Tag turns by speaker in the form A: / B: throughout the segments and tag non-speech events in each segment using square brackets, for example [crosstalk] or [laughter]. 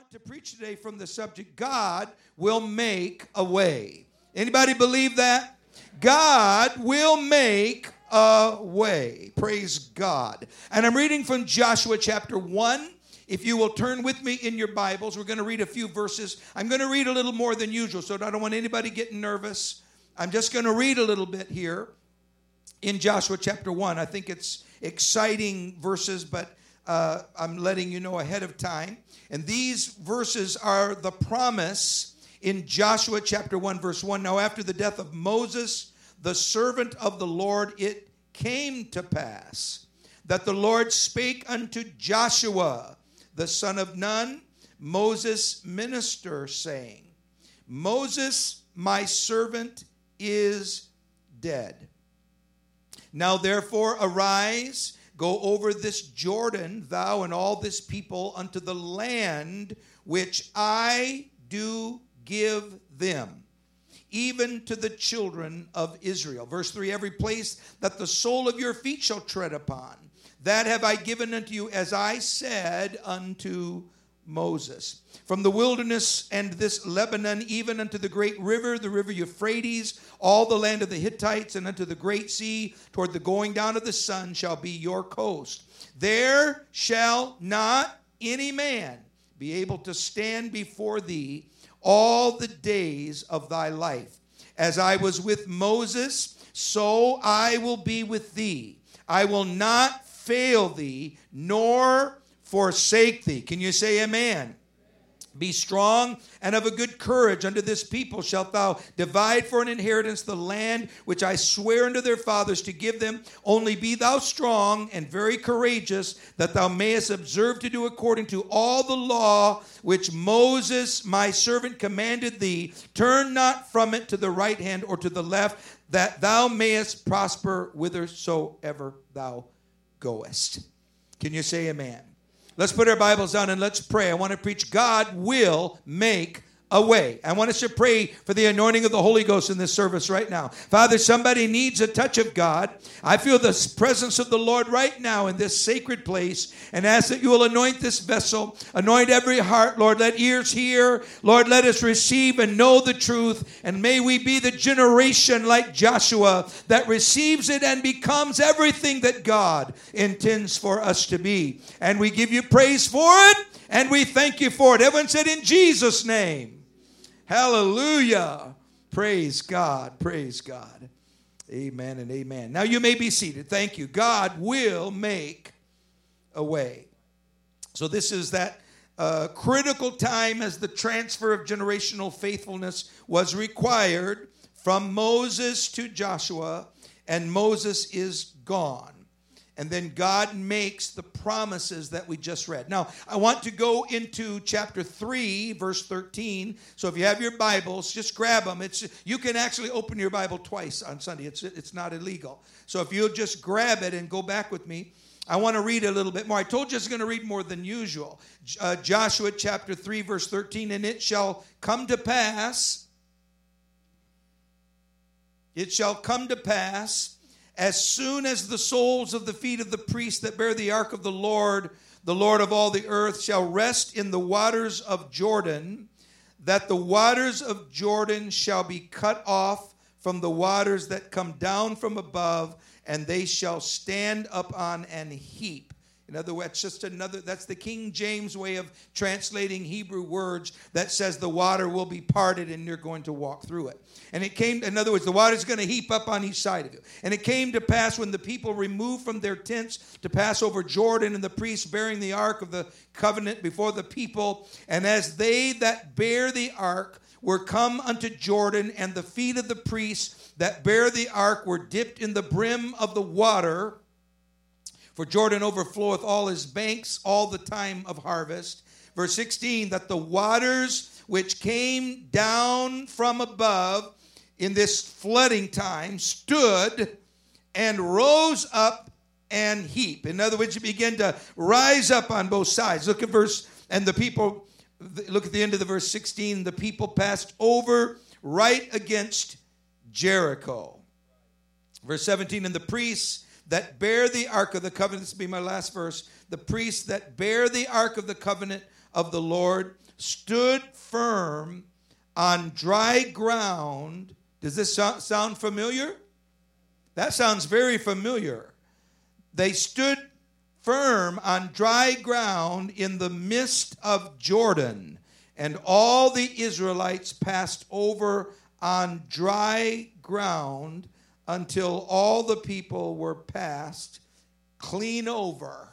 A: want to preach today from the subject God will make a way. Anybody believe that? God will make a way. Praise God. And I'm reading from Joshua chapter 1. If you will turn with me in your Bibles, we're going to read a few verses. I'm going to read a little more than usual, so I don't want anybody getting nervous. I'm just going to read a little bit here in Joshua chapter 1. I think it's exciting verses, but uh, I'm letting you know ahead of time. And these verses are the promise in Joshua chapter 1, verse 1. Now, after the death of Moses, the servant of the Lord, it came to pass that the Lord spake unto Joshua, the son of Nun, Moses' minister, saying, Moses, my servant, is dead. Now, therefore, arise Go over this Jordan, thou and all this people, unto the land which I do give them, even to the children of Israel. Verse 3 Every place that the sole of your feet shall tread upon, that have I given unto you, as I said unto Moses. From the wilderness and this Lebanon, even unto the great river, the river Euphrates, all the land of the Hittites, and unto the great sea, toward the going down of the sun, shall be your coast. There shall not any man be able to stand before thee all the days of thy life. As I was with Moses, so I will be with thee. I will not fail thee, nor forsake thee. Can you say amen? Be strong and of a good courage. Unto this people shalt thou divide for an inheritance the land which I swear unto their fathers to give them. Only be thou strong and very courageous, that thou mayest observe to do according to all the law which Moses my servant commanded thee. Turn not from it to the right hand or to the left, that thou mayest prosper whithersoever thou goest. Can you say amen? Let's put our Bibles down and let's pray. I want to preach God will make away. I want us to pray for the anointing of the Holy Ghost in this service right now. Father, somebody needs a touch of God. I feel the presence of the Lord right now in this sacred place and ask that you will anoint this vessel, anoint every heart, Lord. Let ears hear. Lord, let us receive and know the truth. And may we be the generation like Joshua that receives it and becomes everything that God intends for us to be. And we give you praise for it and we thank you for it. Everyone said, In Jesus' name. Hallelujah. Praise God. Praise God. Amen and amen. Now you may be seated. Thank you. God will make a way. So this is that uh, critical time as the transfer of generational faithfulness was required from Moses to Joshua, and Moses is gone. And then God makes the promises that we just read. Now, I want to go into chapter 3, verse 13. So if you have your Bibles, just grab them. It's, you can actually open your Bible twice on Sunday, it's, it's not illegal. So if you'll just grab it and go back with me, I want to read a little bit more. I told you I was going to read more than usual. Uh, Joshua chapter 3, verse 13. And it shall come to pass, it shall come to pass as soon as the soles of the feet of the priests that bear the ark of the Lord, the Lord of all the earth, shall rest in the waters of Jordan, that the waters of Jordan shall be cut off from the waters that come down from above, and they shall stand up on an heap. In other words, just another, that's the King James way of translating Hebrew words that says the water will be parted and you're going to walk through it. And it came, in other words, the water's going to heap up on each side of you. And it came to pass when the people removed from their tents to pass over Jordan and the priests bearing the ark of the covenant before the people, and as they that bear the ark were come unto Jordan, and the feet of the priests that bear the ark were dipped in the brim of the water, for Jordan overfloweth all his banks all the time of harvest. Verse 16, that the waters which came down from above in this flooding time stood and rose up and heap. In other words, it began to rise up on both sides. Look at verse, and the people, look at the end of the verse 16. The people passed over right against Jericho. Verse 17, and the priests that bear the ark of the covenant, this will be my last verse, the priests that bear the ark of the covenant of the Lord stood firm on dry ground. Does this sound familiar? That sounds very familiar. They stood firm on dry ground in the midst of Jordan, and all the Israelites passed over on dry ground until all the people were passed clean over.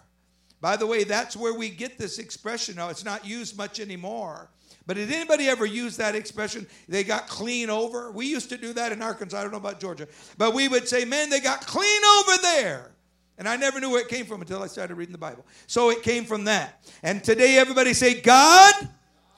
A: By the way, that's where we get this expression now. It's not used much anymore. But did anybody ever use that expression? They got clean over. We used to do that in Arkansas. I don't know about Georgia. But we would say, man, they got clean over there. And I never knew where it came from until I started reading the Bible. So it came from that. And today, everybody say, God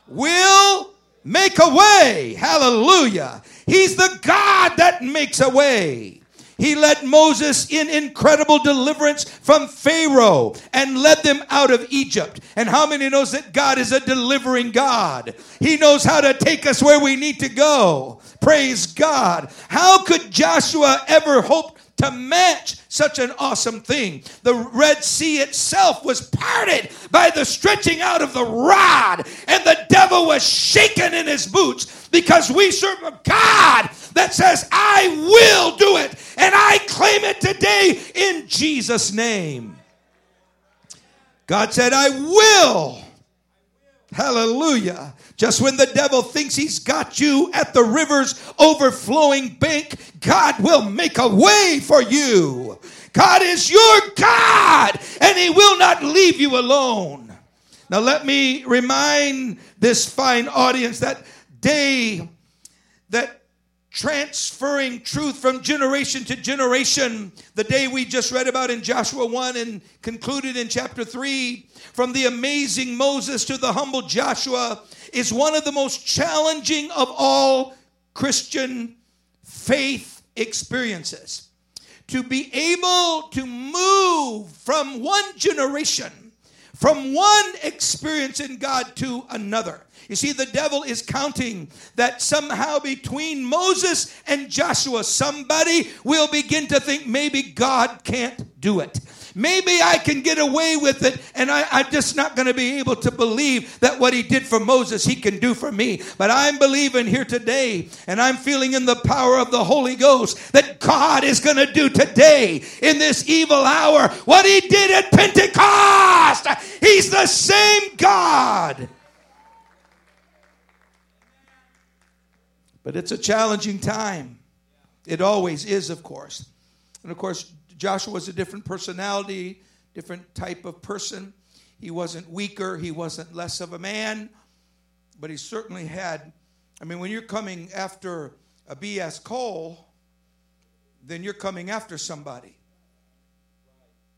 A: will make a way. Hallelujah. He's the God that makes a way. He led Moses in incredible deliverance from Pharaoh and led them out of Egypt. And how many knows that God is a delivering God? He knows how to take us where we need to go. Praise God. How could Joshua ever hope to match such an awesome thing. The Red Sea itself was parted by the stretching out of the rod, and the devil was shaken in his boots because we serve a God that says, I will do it, and I claim it today in Jesus' name. God said, I will. Hallelujah. Just when the devil thinks he's got you at the river's overflowing bank, God will make a way for you. God is your God, and he will not leave you alone. Now, let me remind this fine audience that day transferring truth from generation to generation, the day we just read about in Joshua 1 and concluded in chapter 3, from the amazing Moses to the humble Joshua, is one of the most challenging of all Christian faith experiences. To be able to move from one generation, from one experience in God to another. You see, the devil is counting that somehow between Moses and Joshua, somebody will begin to think maybe God can't do it. Maybe I can get away with it, and I, am just not going to be able to believe that what he did for Moses, he can do for me. But I'm believing here today, and I'm feeling in the power of the Holy Ghost that God is going to do today in this evil hour what he did at Pentecost. He's the same God. But it's a challenging time. It always is, of course. And of course, Joshua was a different personality, different type of person. He wasn't weaker, he wasn't less of a man, but he certainly had. I mean, when you're coming after a B.S. Cole, then you're coming after somebody.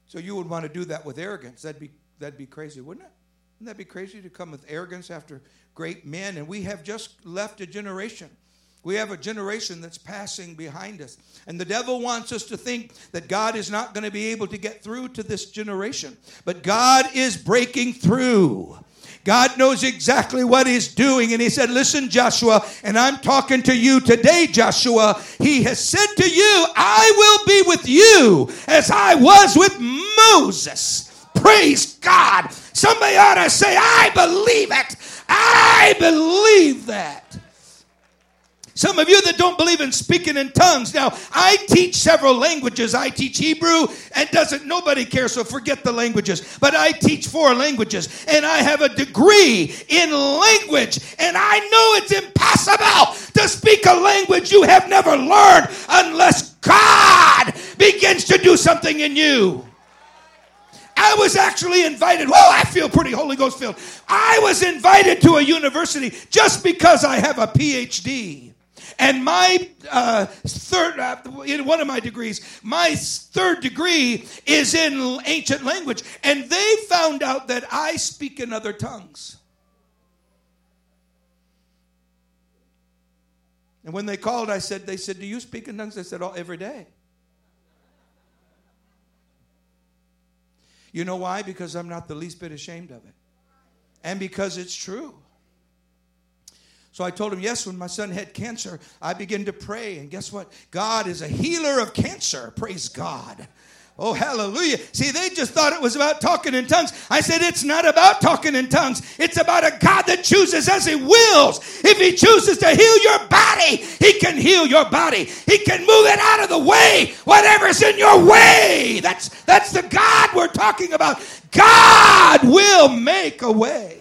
A: So you would want to do that with arrogance. That'd be that'd be crazy, wouldn't it? Wouldn't that be crazy to come with arrogance after great men? And we have just left a generation we have a generation that's passing behind us. And the devil wants us to think that God is not going to be able to get through to this generation. But God is breaking through. God knows exactly what He's doing. And He said, Listen, Joshua, and I'm talking to you today, Joshua. He has said to you, I will be with you as I was with Moses. Praise God. Somebody ought to say, I believe it. I believe that. Some of you that don't believe in speaking in tongues. Now, I teach several languages. I teach Hebrew and doesn't nobody care, so forget the languages. But I teach four languages and I have a degree in language. And I know it's impossible to speak a language you have never learned unless God begins to do something in you. I was actually invited. Well, I feel pretty Holy Ghost filled. I was invited to a university just because I have a PhD. And my uh, third, uh, in one of my degrees, my third degree is in ancient language. And they found out that I speak in other tongues. And when they called, I said, they said, Do you speak in tongues? I said, Oh, every day. You know why? Because I'm not the least bit ashamed of it. And because it's true. So I told him, yes, when my son had cancer, I began to pray. And guess what? God is a healer of cancer. Praise God. Oh, hallelujah. See, they just thought it was about talking in tongues. I said, it's not about talking in tongues. It's about a God that chooses as He wills. If He chooses to heal your body, He can heal your body. He can move it out of the way, whatever's in your way. That's, that's the God we're talking about. God will make a way.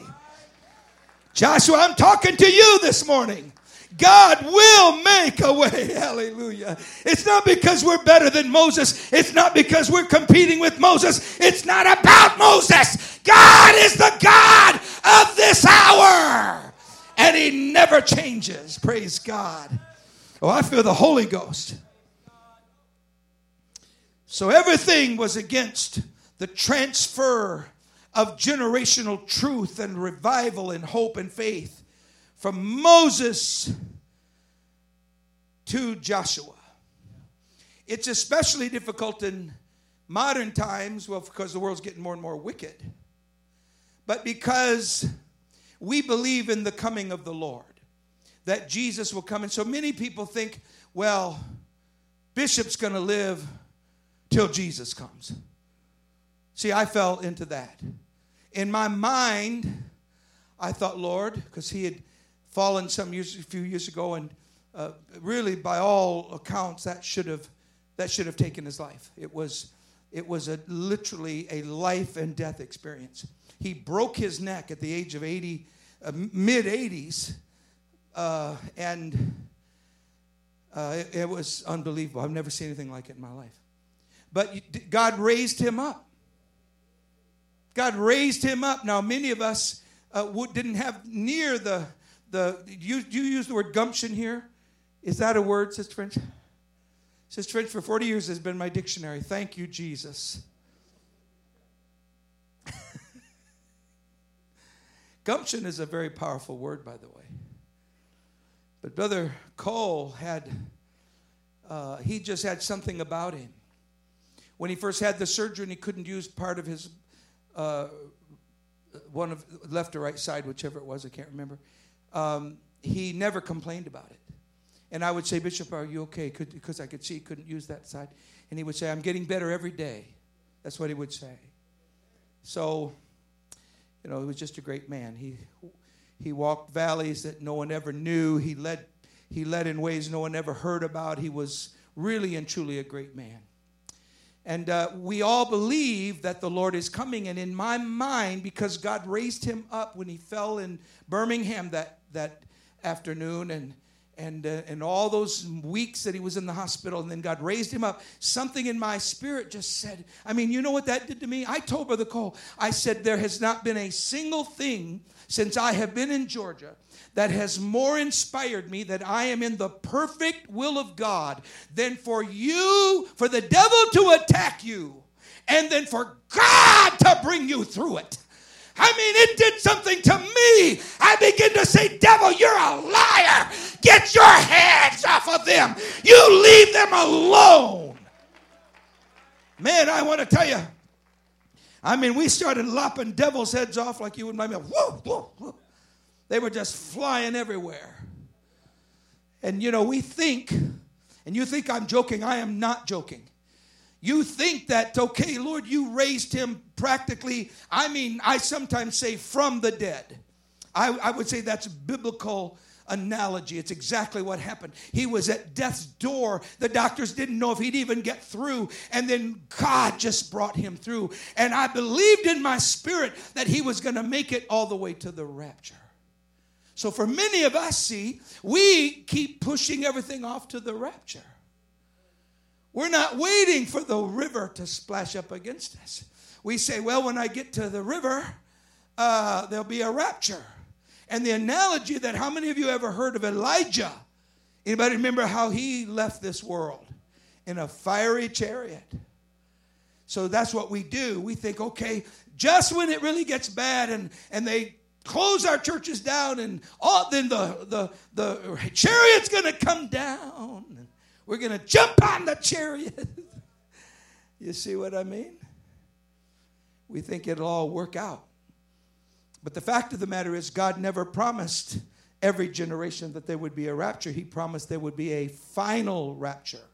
A: Joshua, I'm talking to you this morning. God will make a way. [laughs] Hallelujah. It's not because we're better than Moses. It's not because we're competing with Moses. It's not about Moses. God is the God of this hour. And he never changes. Praise God. Oh, I feel the Holy Ghost. So everything was against the transfer of generational truth and revival and hope and faith from Moses to Joshua. It's especially difficult in modern times, well, because the world's getting more and more wicked, but because we believe in the coming of the Lord, that Jesus will come. And so many people think, well, Bishop's going to live till Jesus comes. See, I fell into that. In my mind, I thought, Lord, because he had fallen some years, a few years ago, and uh, really, by all accounts, that should have that should have taken his life. It was it was a literally a life and death experience. He broke his neck at the age of 80, uh, mid 80s, uh, and uh, it, it was unbelievable. I've never seen anything like it in my life. But God raised him up. God raised him up. Now, many of us uh, didn't have near the the. You, you use the word gumption here. Is that a word, Sister French? Sister French, for 40 years has been my dictionary. Thank you, Jesus. [laughs] Gumption is a very powerful word, by the way. But Brother Cole had, uh, he just had something about him. When he first had the surgery and he couldn't use part of his, uh, one of left or right side, whichever it was, I can't remember, um, he never complained about it. And I would say, Bishop, are you okay? Because I could see he couldn't use that side. And he would say, I'm getting better every day. That's what he would say. So, you know, he was just a great man. He, he walked valleys that no one ever knew. He led, he led in ways no one ever heard about. He was really and truly a great man. And uh, we all believe that the Lord is coming. And in my mind, because God raised him up when he fell in Birmingham that, that afternoon, and and, uh, and all those weeks that he was in the hospital, and then God raised him up, something in my spirit just said, I mean, you know what that did to me? I told Brother Cole, I said, there has not been a single thing since I have been in Georgia that has more inspired me that I am in the perfect will of God than for you, for the devil to attack you, and then for God to bring you through it. I mean, it did something to me. I begin to say, Devil, you're a liar. Get your hands off of them. You leave them alone. Man, I want to tell you. I mean, we started lopping devil's heads off like you would. Mean, whoa, whoa, whoa. They were just flying everywhere. And you know, we think, and you think I'm joking, I am not joking. You think that, okay, Lord, you raised him practically, I mean, I sometimes say from the dead. I, I would say that's biblical analogy. It's exactly what happened. He was at death's door. The doctors didn't know if he'd even get through. And then God just brought him through. And I believed in my spirit that he was going to make it all the way to the rapture. So for many of us, see, we keep pushing everything off to the rapture. We're not waiting for the river to splash up against us. We say, well, when I get to the river, uh, there'll be a rapture. And the analogy that how many of you ever heard of Elijah? Anybody remember how he left this world in a fiery chariot? So that's what we do. We think, okay, just when it really gets bad and, and they close our churches down and all, then the, the, the chariot's going to come down we're going to jump on the chariot. [laughs] you see what I mean? We think it'll all work out. But the fact of the matter is, God never promised every generation that there would be a rapture. He promised there would be a final rapture.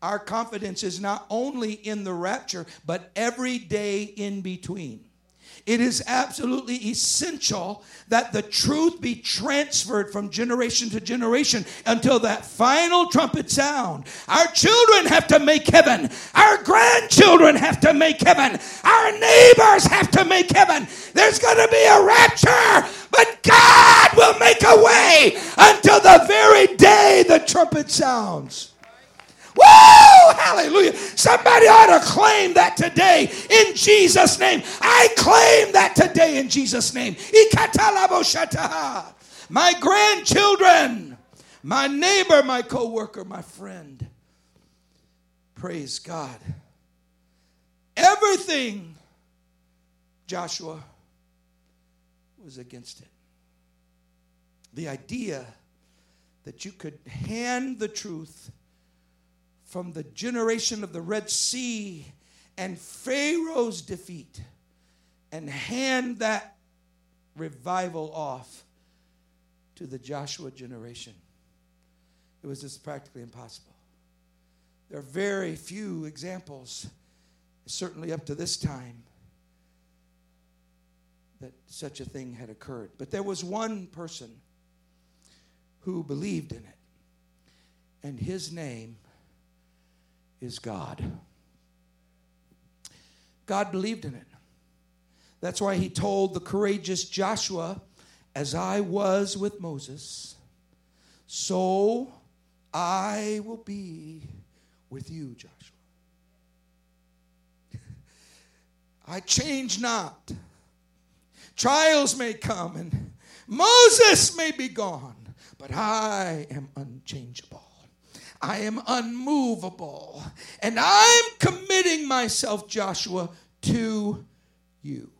A: our confidence is not only in the rapture, but every day in between. It is absolutely essential that the truth be transferred from generation to generation until that final trumpet sound. Our children have to make heaven. Our grandchildren have to make heaven. Our neighbors have to make heaven. There's going to be a rapture, but God will make a way until the very day the trumpet sounds. Woo! Hallelujah. Somebody ought to claim that today in Jesus' name. I claim that today in Jesus' name. My grandchildren, my neighbor, my co worker, my friend. Praise God. Everything, Joshua, was against it. The idea that you could hand the truth from the generation of the Red Sea and Pharaoh's defeat and hand that revival off to the Joshua generation. It was just practically impossible. There are very few examples, certainly up to this time, that such a thing had occurred. But there was one person who believed in it, and his name is God. God believed in it. That's why he told the courageous Joshua, As I was with Moses, so I will be with you, Joshua. [laughs] I change not. Trials may come and Moses may be gone, but I am unchangeable. I am unmovable. And I'm committing myself, Joshua, to you.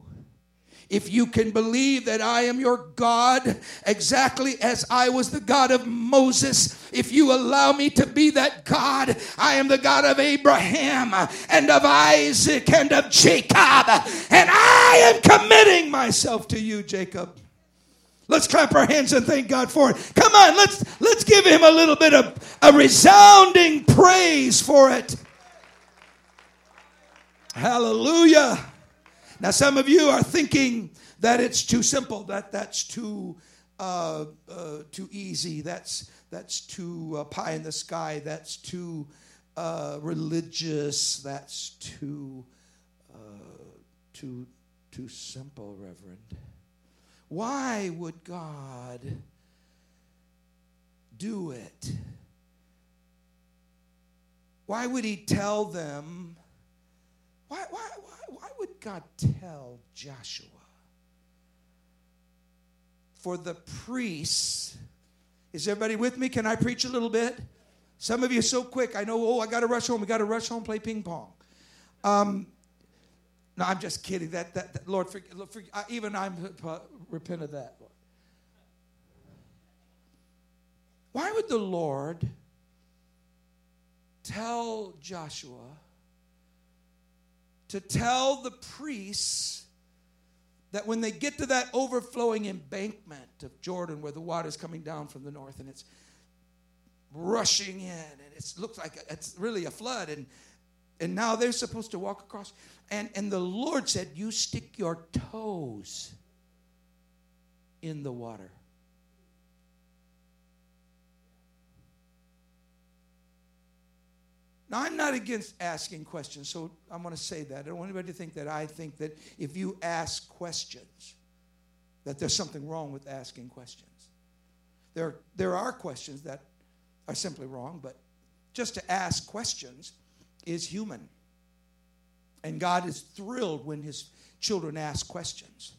A: If you can believe that I am your God, exactly as I was the God of Moses, if you allow me to be that God, I am the God of Abraham and of Isaac and of Jacob. And I am committing myself to you, Jacob. Let's clap our hands and thank God for it. Come on, let's let's give him a little bit of a resounding praise for it. Hallelujah. Now some of you are thinking that it's too simple, that that's too uh, uh, too easy, that's that's too uh, pie in the sky, that's too uh, religious, that's too uh, too too simple, Reverend. Why would God do it? Why would he tell them? Why, why, why, why would God tell Joshua? For the priests, is everybody with me? Can I preach a little bit? Some of you so quick. I know, oh, I got to rush home. We got to rush home, play ping pong. Um, no, I'm just kidding. That, that, that Lord, for, even I'm uh, repent of that. Lord. Why would the Lord tell Joshua to tell the priests that when they get to that overflowing embankment of Jordan where the water is coming down from the north and it's rushing in and it looks like it's really a flood and and now they're supposed to walk across and, and the Lord said, You stick your toes in the water. Now, I'm not against asking questions, so I'm going to say that. I don't want anybody to think that I think that if you ask questions, that there's something wrong with asking questions. There, there are questions that are simply wrong, but just to ask questions is human. And God is thrilled when his children ask questions.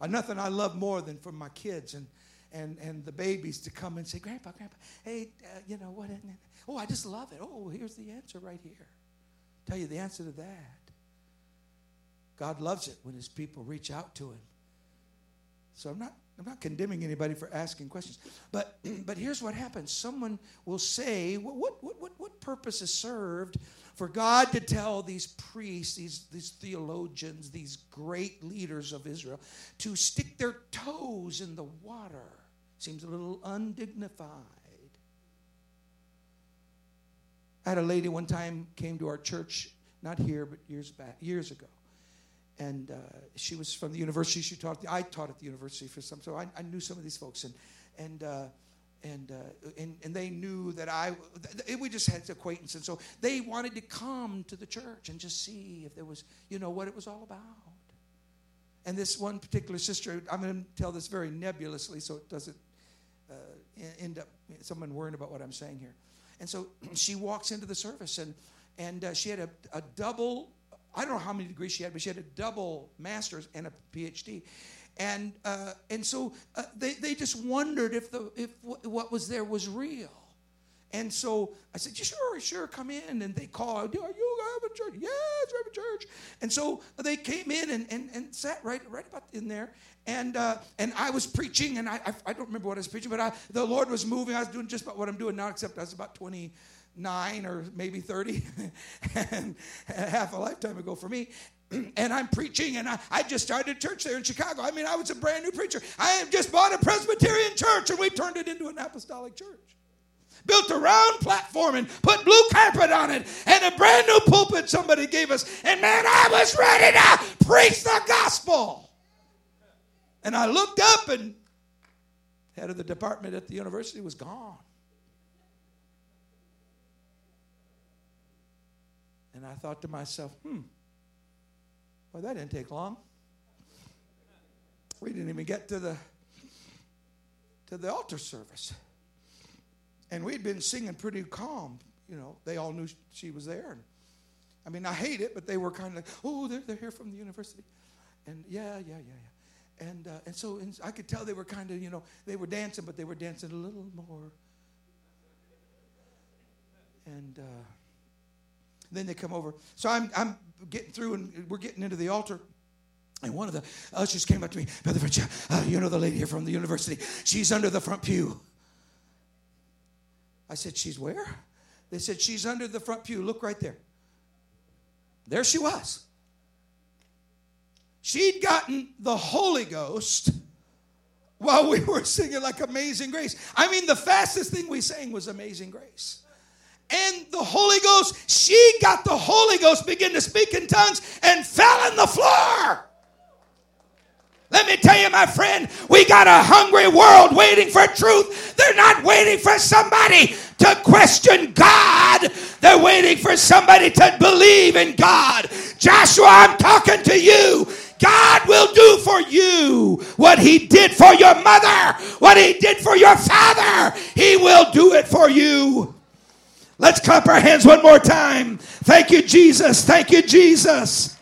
A: Uh, nothing I love more than for my kids and, and, and the babies to come and say, Grandpa, Grandpa, hey, uh, you know what? Oh, I just love it. Oh, here's the answer right here. Tell you the answer to that. God loves it when his people reach out to him. So I'm not I'm not condemning anybody for asking questions. But [clears throat] but here's what happens. Someone will say, what what what what purpose is served for God to tell these priests, these, these theologians, these great leaders of Israel, to stick their toes in the water seems a little undignified. I had a lady one time came to our church, not here, but years back, years ago. And uh, she was from the university. She taught. The, I taught at the university for some, so I, I knew some of these folks. And and uh, and, uh, and and they knew that I. We just had acquaintance, and so they wanted to come to the church and just see if there was, you know, what it was all about. And this one particular sister, I'm going to tell this very nebulously, so it doesn't uh, end up someone worrying about what I'm saying here. And so [clears throat] she walks into the service, and and uh, she had a, a double. I don't know how many degrees she had, but she had a double master's and a PhD. And uh, and so uh, they they just wondered if the if w- what was there was real. And so I said, sure, sure, come in. And they called, are you have a church? Yes, we have a church. And so they came in and, and, and sat right, right about in there. And, uh, and I was preaching, and I, I, I, don't remember what I was preaching, but I, the Lord was moving. I was doing just about what I'm doing now, except I was about 29 or maybe 30, [laughs] and half a lifetime ago for me and I'm preaching, and I, I just started a church there in Chicago. I mean, I was a brand new preacher. I have just bought a Presbyterian church, and we turned it into an apostolic church built a round platform and put blue carpet on it and a brand new pulpit somebody gave us. And man, I was ready to preach the gospel. And I looked up and head of the department at the university was gone. And I thought to myself, hmm, well, that didn't take long. We didn't even get to the to the altar service. And we'd been singing pretty calm. You know, they all knew she was there. And, I mean, I hate it, but they were kind of like, oh, they're, they're here from the university. And yeah, yeah, yeah, yeah. And, uh, and so and I could tell they were kind of, you know, they were dancing, but they were dancing a little more. And uh, then they come over. So I'm, I'm getting through, and we're getting into the altar. And one of the ushers came up to me, Brother French, uh, you know the lady here from the university. She's under the front pew. I said, She's where? They said, She's under the front pew. Look right there. There she was. She'd gotten the Holy Ghost while we [laughs] were singing like Amazing Grace. I mean, the fastest thing we sang was Amazing Grace. And the Holy Ghost, she got the Holy Ghost, began to speak in tongues, and fell on the floor. Let me tell you, my friend, we got a hungry world waiting for truth. They're not waiting for somebody to question God, they're waiting for somebody to believe in God. Joshua, I'm talking to you. God will do for you what He did for your mother, what He did for your father. He will do it for you. Let's clap our hands one more time. Thank you, Jesus. Thank you, Jesus.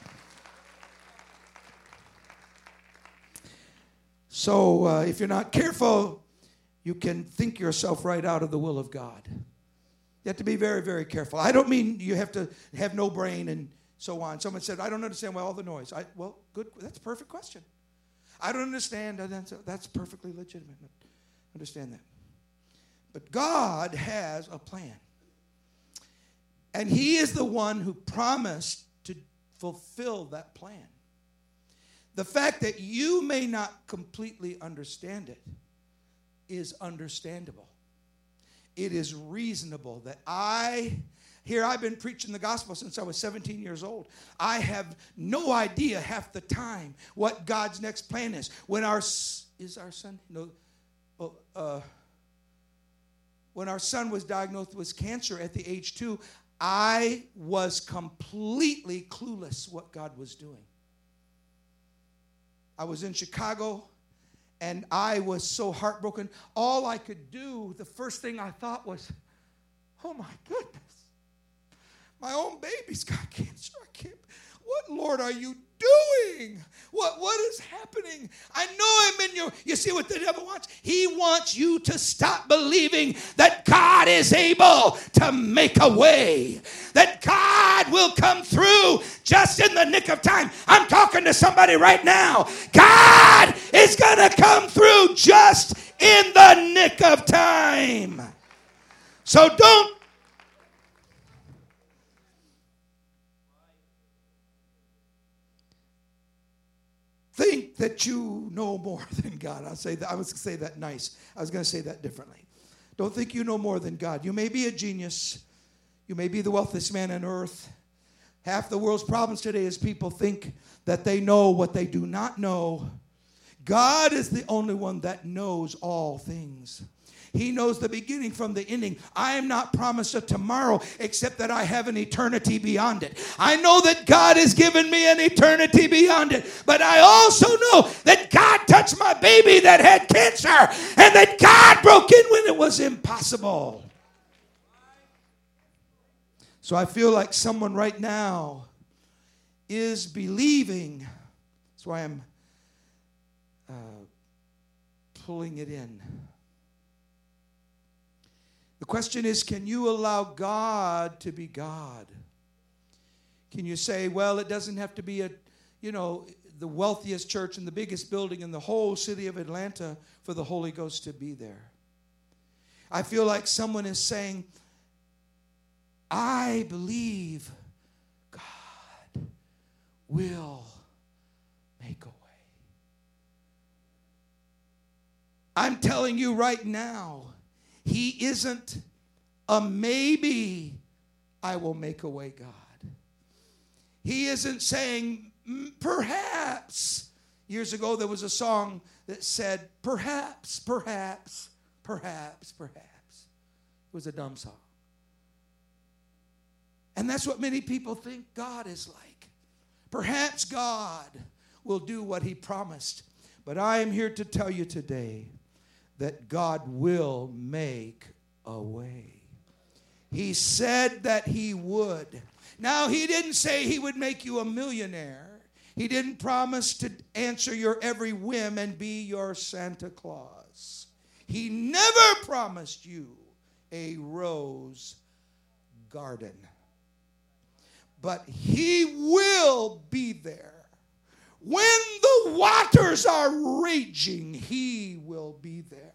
A: So uh, if you're not careful, you can think yourself right out of the will of God. You have to be very, very careful. I don't mean you have to have no brain and so on. Someone said, I don't understand why all the noise. I, well, good. That's a perfect question. I don't understand. That's, perfectly legitimate. Understand that. But God has a plan. And He is the one who promised to fulfill that plan. The fact that you may not completely understand it is understandable. It is reasonable that I, here I've been preaching the gospel since I was 17 years old. I have no idea half the time what God's next plan is. When our, is our son, no, well, uh, when our son was diagnosed with cancer at the age two, I was completely clueless what God was doing. I was in Chicago and I was so heartbroken. All I could do, the first thing I thought was, oh my goodness, my own baby's got cancer. I can't, what, Lord, are you doing? What, what is happening? I know I'm in your. You see what the devil wants? He wants you to stop believing that God is able to make a way, that God will come through just in the nick of time. I'm talking to somebody right now. God is going to come through just in the nick of time. So don't think that you know more [laughs] than God. I'll say that. I was going to say that nice. I was going to say that differently. Don't think you know more than God. You may be a genius. You may be the wealthiest man on earth. Half the world's problems today is people think that they know what they do not know. God is the only one that knows all things. He knows the beginning from the ending. I am not promised a tomorrow except that I have an eternity beyond it. I know that God has given me an eternity beyond it, but I also know that God touched my baby that had cancer and that God broke in when it was impossible. So I feel like someone right now is believing. That's why I'm uh, pulling it in. Question is can you allow God to be God? Can you say, well, it doesn't have to be a, you know, the wealthiest church and the biggest building in the whole city of Atlanta for the Holy Ghost to be there? I feel like someone is saying, I believe God will make a way. I'm telling you right now, he isn't a maybe, I will make a way God. He isn't saying, perhaps. Years ago, there was a song that said, perhaps, perhaps, perhaps, perhaps. It was a dumb song. And that's what many people think God is like. Perhaps God will do what he promised. But I am here to tell you today that God will make a way. He said that He would. Now, He didn't say He would make you a millionaire. He didn't promise to answer your every whim and be your Santa Claus. He never promised you a rose garden. But He will be there. When the waters are raging, He will be there.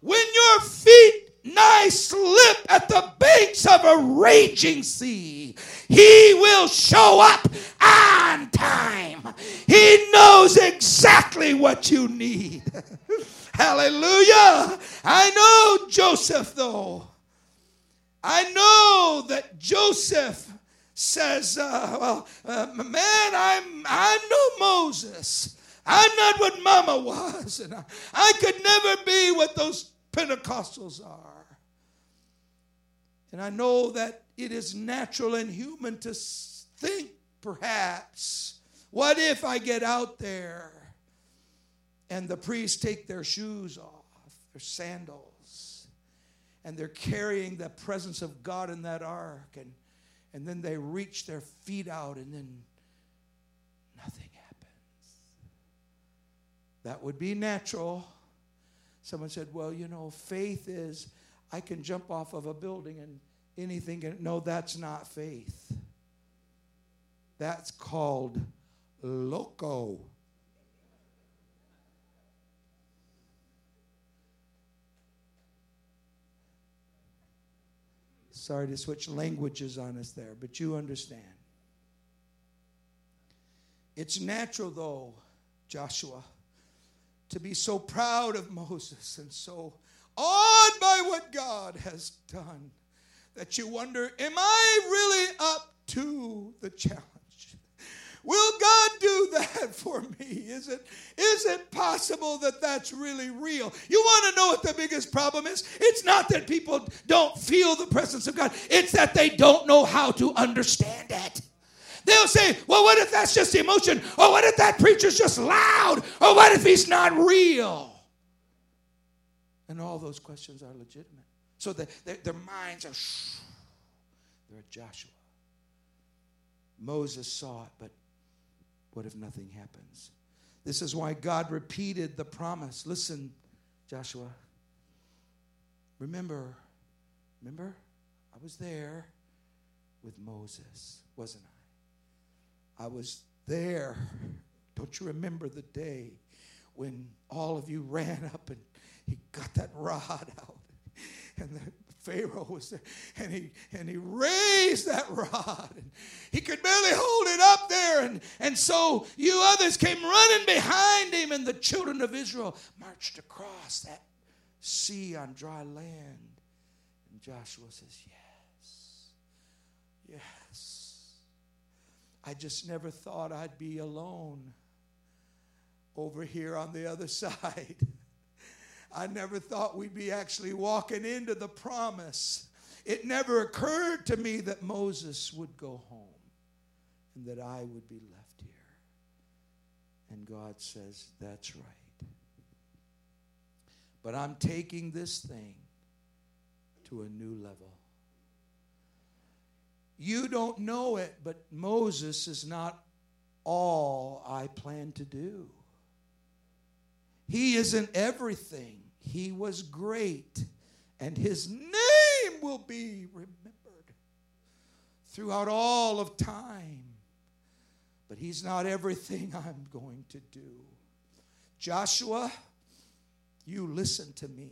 A: When your feet nigh slip at the banks of a raging sea, He will show up on time. He knows exactly what you need. [laughs] Hallelujah. I know Joseph, though. I know that Joseph says, uh, "Well, uh, man, I'm I'm no Moses. I'm not what Mama was, and I, I could never be what those Pentecostals are. And I know that it is natural and human to think, perhaps, what if I get out there and the priests take their shoes off, their sandals, and they're carrying the presence of God in that ark, and, and then they reach their feet out, and then nothing happens. That would be natural. Someone said, Well, you know, faith is I can jump off of a building and anything. Can, no, that's not faith. That's called loco. Sorry to switch languages on us there, but you understand. It's natural, though, Joshua to be so proud of Moses and so awed by what God has done that you wonder, am I really up to the challenge? Will God do that [laughs] for me? Is it, is it possible that that's really real? You want to know what the biggest problem is? It's not that people don't feel the presence of God, it's that they don't know how to understand it. They'll say, well, what if that's just emotion? Or what if that preacher's just loud? Or what if he's not real? And all those questions are legitimate. So the, their, their minds are, they're Joshua. Moses saw it, but what if nothing happens? This is why God repeated the promise. Listen, Joshua. Remember, remember, I was there with Moses, wasn't I? I was there. Don't you remember the day when all of you ran up and he got that rod out? And the Pharaoh was there, and he and he raised that rod, and he could barely hold it up there, and and so you others came running behind him, and the children of Israel marched across that sea on dry land. And Joshua says, "Yes, Yes. I just never thought I'd be alone over here on the other [laughs] side. I never thought we'd be actually walking into the promise. It never occurred to me that Moses would go home and that I would be left here. And God says, That's right. But I'm taking this thing to a new level. You don't know it, but Moses is not all I plan to do. He isn't everything. He was great, and his name will be remembered throughout all of time. But he's not everything [laughs] I'm going to do. Joshua, you listen to me.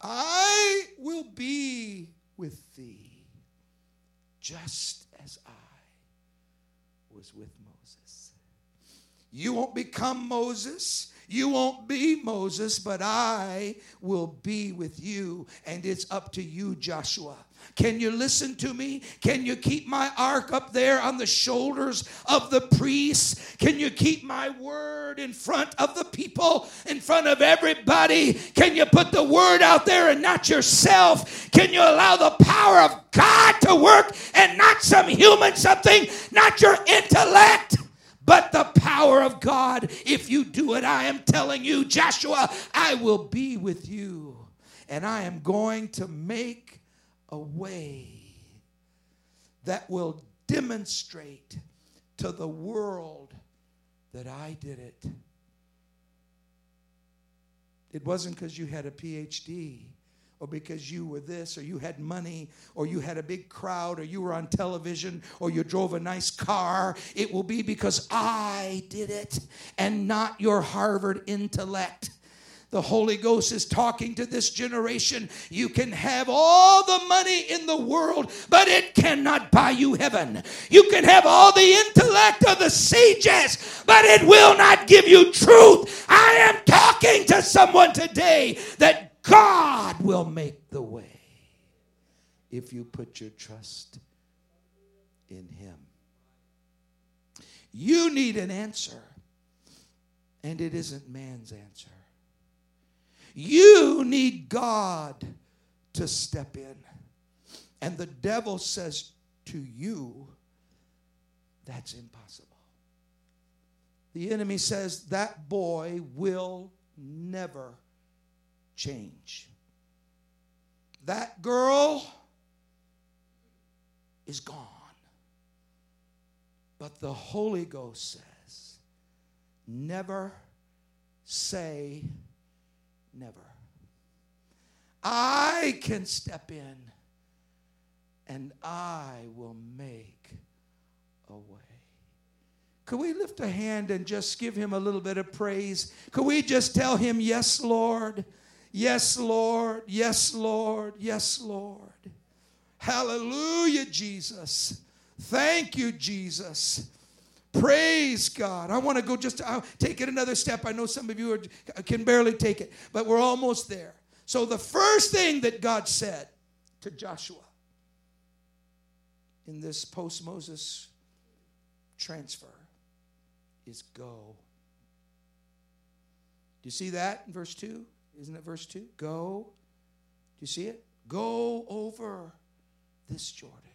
A: I will be with thee just as I was with Moses. You won't become Moses. You won't be Moses, but I will be with you. And it's up to you, Joshua. Can you listen to me? Can you keep my ark up there on the shoulders of the priests? Can you keep my word in front of the people, in front of everybody? Can you put the word out there and not yourself? Can you allow the power of God to work and not some human something, not your intellect? but the power of God. If you do it, I am telling you, Joshua, I will be with you. And I am going to make a way that will demonstrate to the world that I did it. It wasn't because you had a PhD or because you were this, or you had money, or you had a big crowd, or you were on television, or you drove a nice car. It will be because I did it and not your Harvard intellect. The Holy Ghost is talking to this generation. You can have all the money in the world, but it cannot buy you heaven. You can have all the intellect of the sages, but it will not give you truth. I am talking to someone today that God will make the way if you put your trust in Him. You need an answer, and it isn't man's answer. You need God to step in. And the devil says to you, that's impossible. The enemy says that boy will never change. That girl is gone. But the Holy Ghost says, never say never. I can step in and I will make a way. Could we lift a hand and just give him a little bit of praise? Could we just tell him, Yes, Lord? Yes, Lord. Yes, Lord. Yes, Lord. Hallelujah, Jesus. Thank you, Jesus. Praise God. I want to go just I'll take it another step. I know some of you are, can barely take it, but we're almost there. So, the first thing that God said to Joshua in this post Moses transfer is go. Do you see that in verse 2? Isn't it verse 2? Go. Do you see it? Go over this Jordan.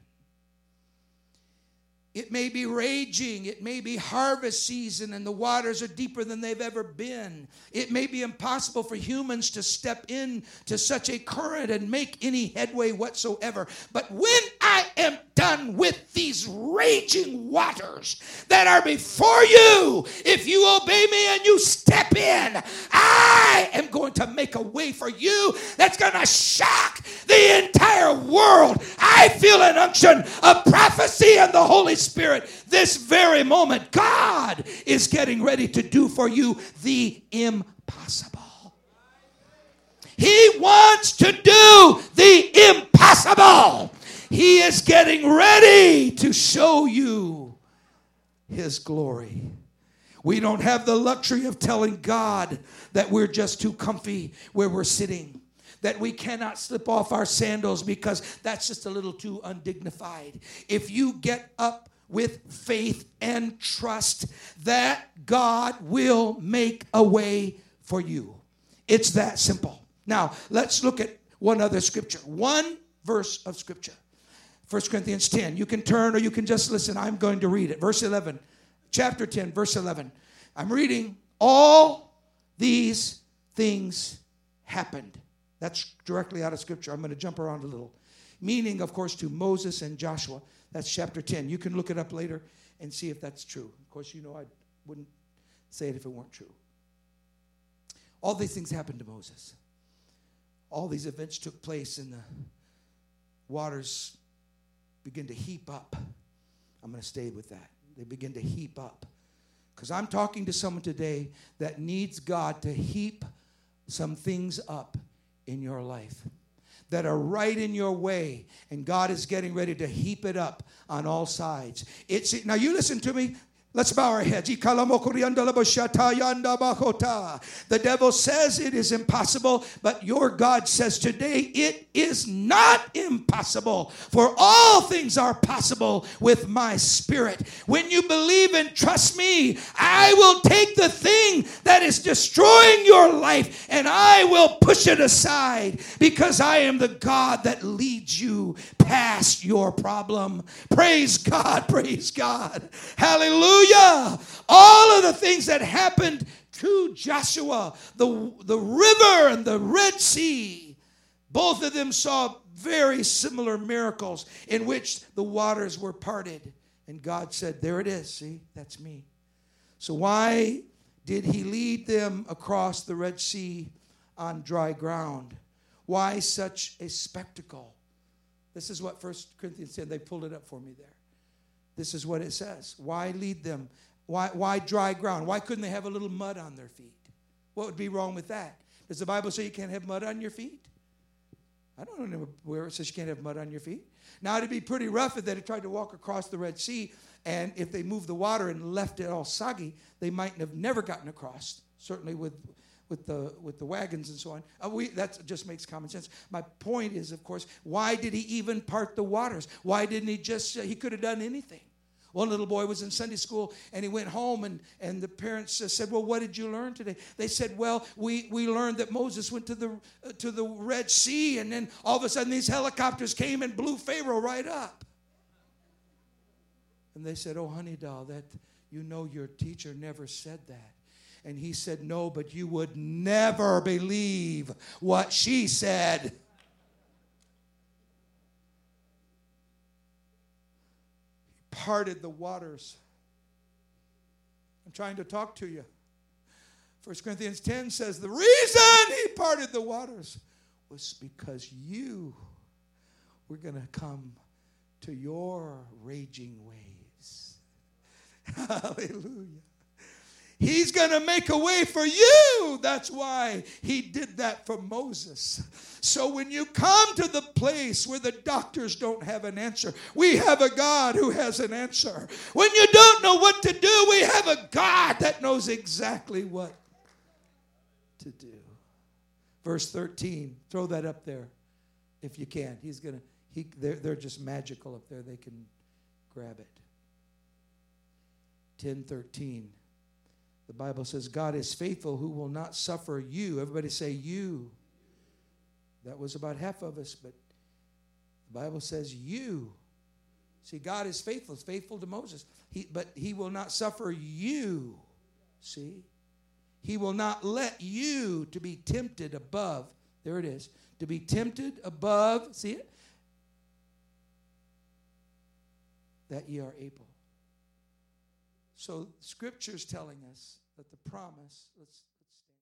A: It may be raging. It may be harvest season and the waters are deeper than they've ever been. It may be impossible for humans to step in to such a current and make any headway whatsoever. But when I am done with these raging waters that are before you, if you obey me and you step in, I am going to make a way for you that's going to shock the entire world. I feel an unction of prophecy and the Holy Spirit this very moment. God is getting ready to do for you the impossible. He wants to do the impossible. He is getting ready to show you His glory. We don't have the luxury of telling God that we're just too comfy where we're sitting. That we cannot slip off our sandals because that's just a little too undignified. If you get up with faith and trust that God will make a way for you. It's that simple. Now, let's look at one other scripture. One verse of scripture. 1 Corinthians 10. You can turn or you can just listen. I'm going to read it. Verse 11. Chapter 10, verse 11. I'm reading. All these things happened. That's directly out of scripture. I'm going to jump around a little. Meaning, of course, to Moses and Joshua. That's chapter 10. You can look it up later and see if that's true. Of course, you know I wouldn't say it if it weren't true. All these things happened to Moses. All these events took place, and the waters begin to heap up. I'm going to stay with that. They begin to heap up. Because I'm talking to someone today that needs God to heap some things up in your life that are right in your way, and God is getting ready to heap it up on all sides. It's now you listen to me. Let's bow our heads. The devil says it is impossible, but your God says today it is not impossible. For all things are possible with my spirit. When you believe and trust me, I will take the thing that is destroying your life and I will push it aside because I am the God that leads you past your problem. Praise God, praise God. Hallelujah. Hallelujah. All of the things that happened to Joshua, the, the river and the Red Sea, both of them saw very similar miracles in which the waters were parted. And God said, There it is. See, that's me. So, why did He lead them across the Red Sea on dry ground? Why such a spectacle? This is what First Corinthians said. They pulled it up for me there. This is what it says. Why lead them? Why, why dry ground? Why couldn't they have a little mud on their feet? What would be wrong with that? Does the Bible say you can't have mud on your feet? I don't know where it says you can't have mud on your feet. Now, it'd be pretty rough if they tried to walk across the Red Sea, and if they moved the water and left it all soggy, they might have never gotten across, certainly with, with, the, with the wagons and so on. Uh, we, that just makes common sense. My point is, of course, why did he even part the waters? Why didn't he just, uh, he could have done anything. One little boy was in Sunday school and he went home, and, and the parents said, Well, what did you learn today? They said, Well, we, we learned that Moses went to the, uh, to the Red Sea, and then all of a sudden these helicopters came and blew Pharaoh right up. And they said, Oh, honey doll, that you know your teacher never said that. And he said, No, but you would never believe what she said. Parted the waters. I'm trying to talk to you. 1 Corinthians 10 says the reason he parted the waters was because you were going to come to your raging waves. [laughs] Hallelujah. He's going to make a way for you. That's why he did that for Moses. So when you come to the place where the doctors don't have an answer, we have a God who has an answer. When you don't know what to do, we have a God that knows exactly what to do. Verse 13, throw that up there if you can. He's going to, he, they're, they're just magical up there. They can grab it. 1013. The Bible says, God is faithful who will not suffer you. Everybody say, you. That was about half of us, but the Bible says, you. See, God is faithful. He's faithful to Moses. He, but he will not suffer you. See? He will not let you to be tempted above. There it is. To be tempted above, see it? That ye are able. So, Scripture is telling us that the promise, let's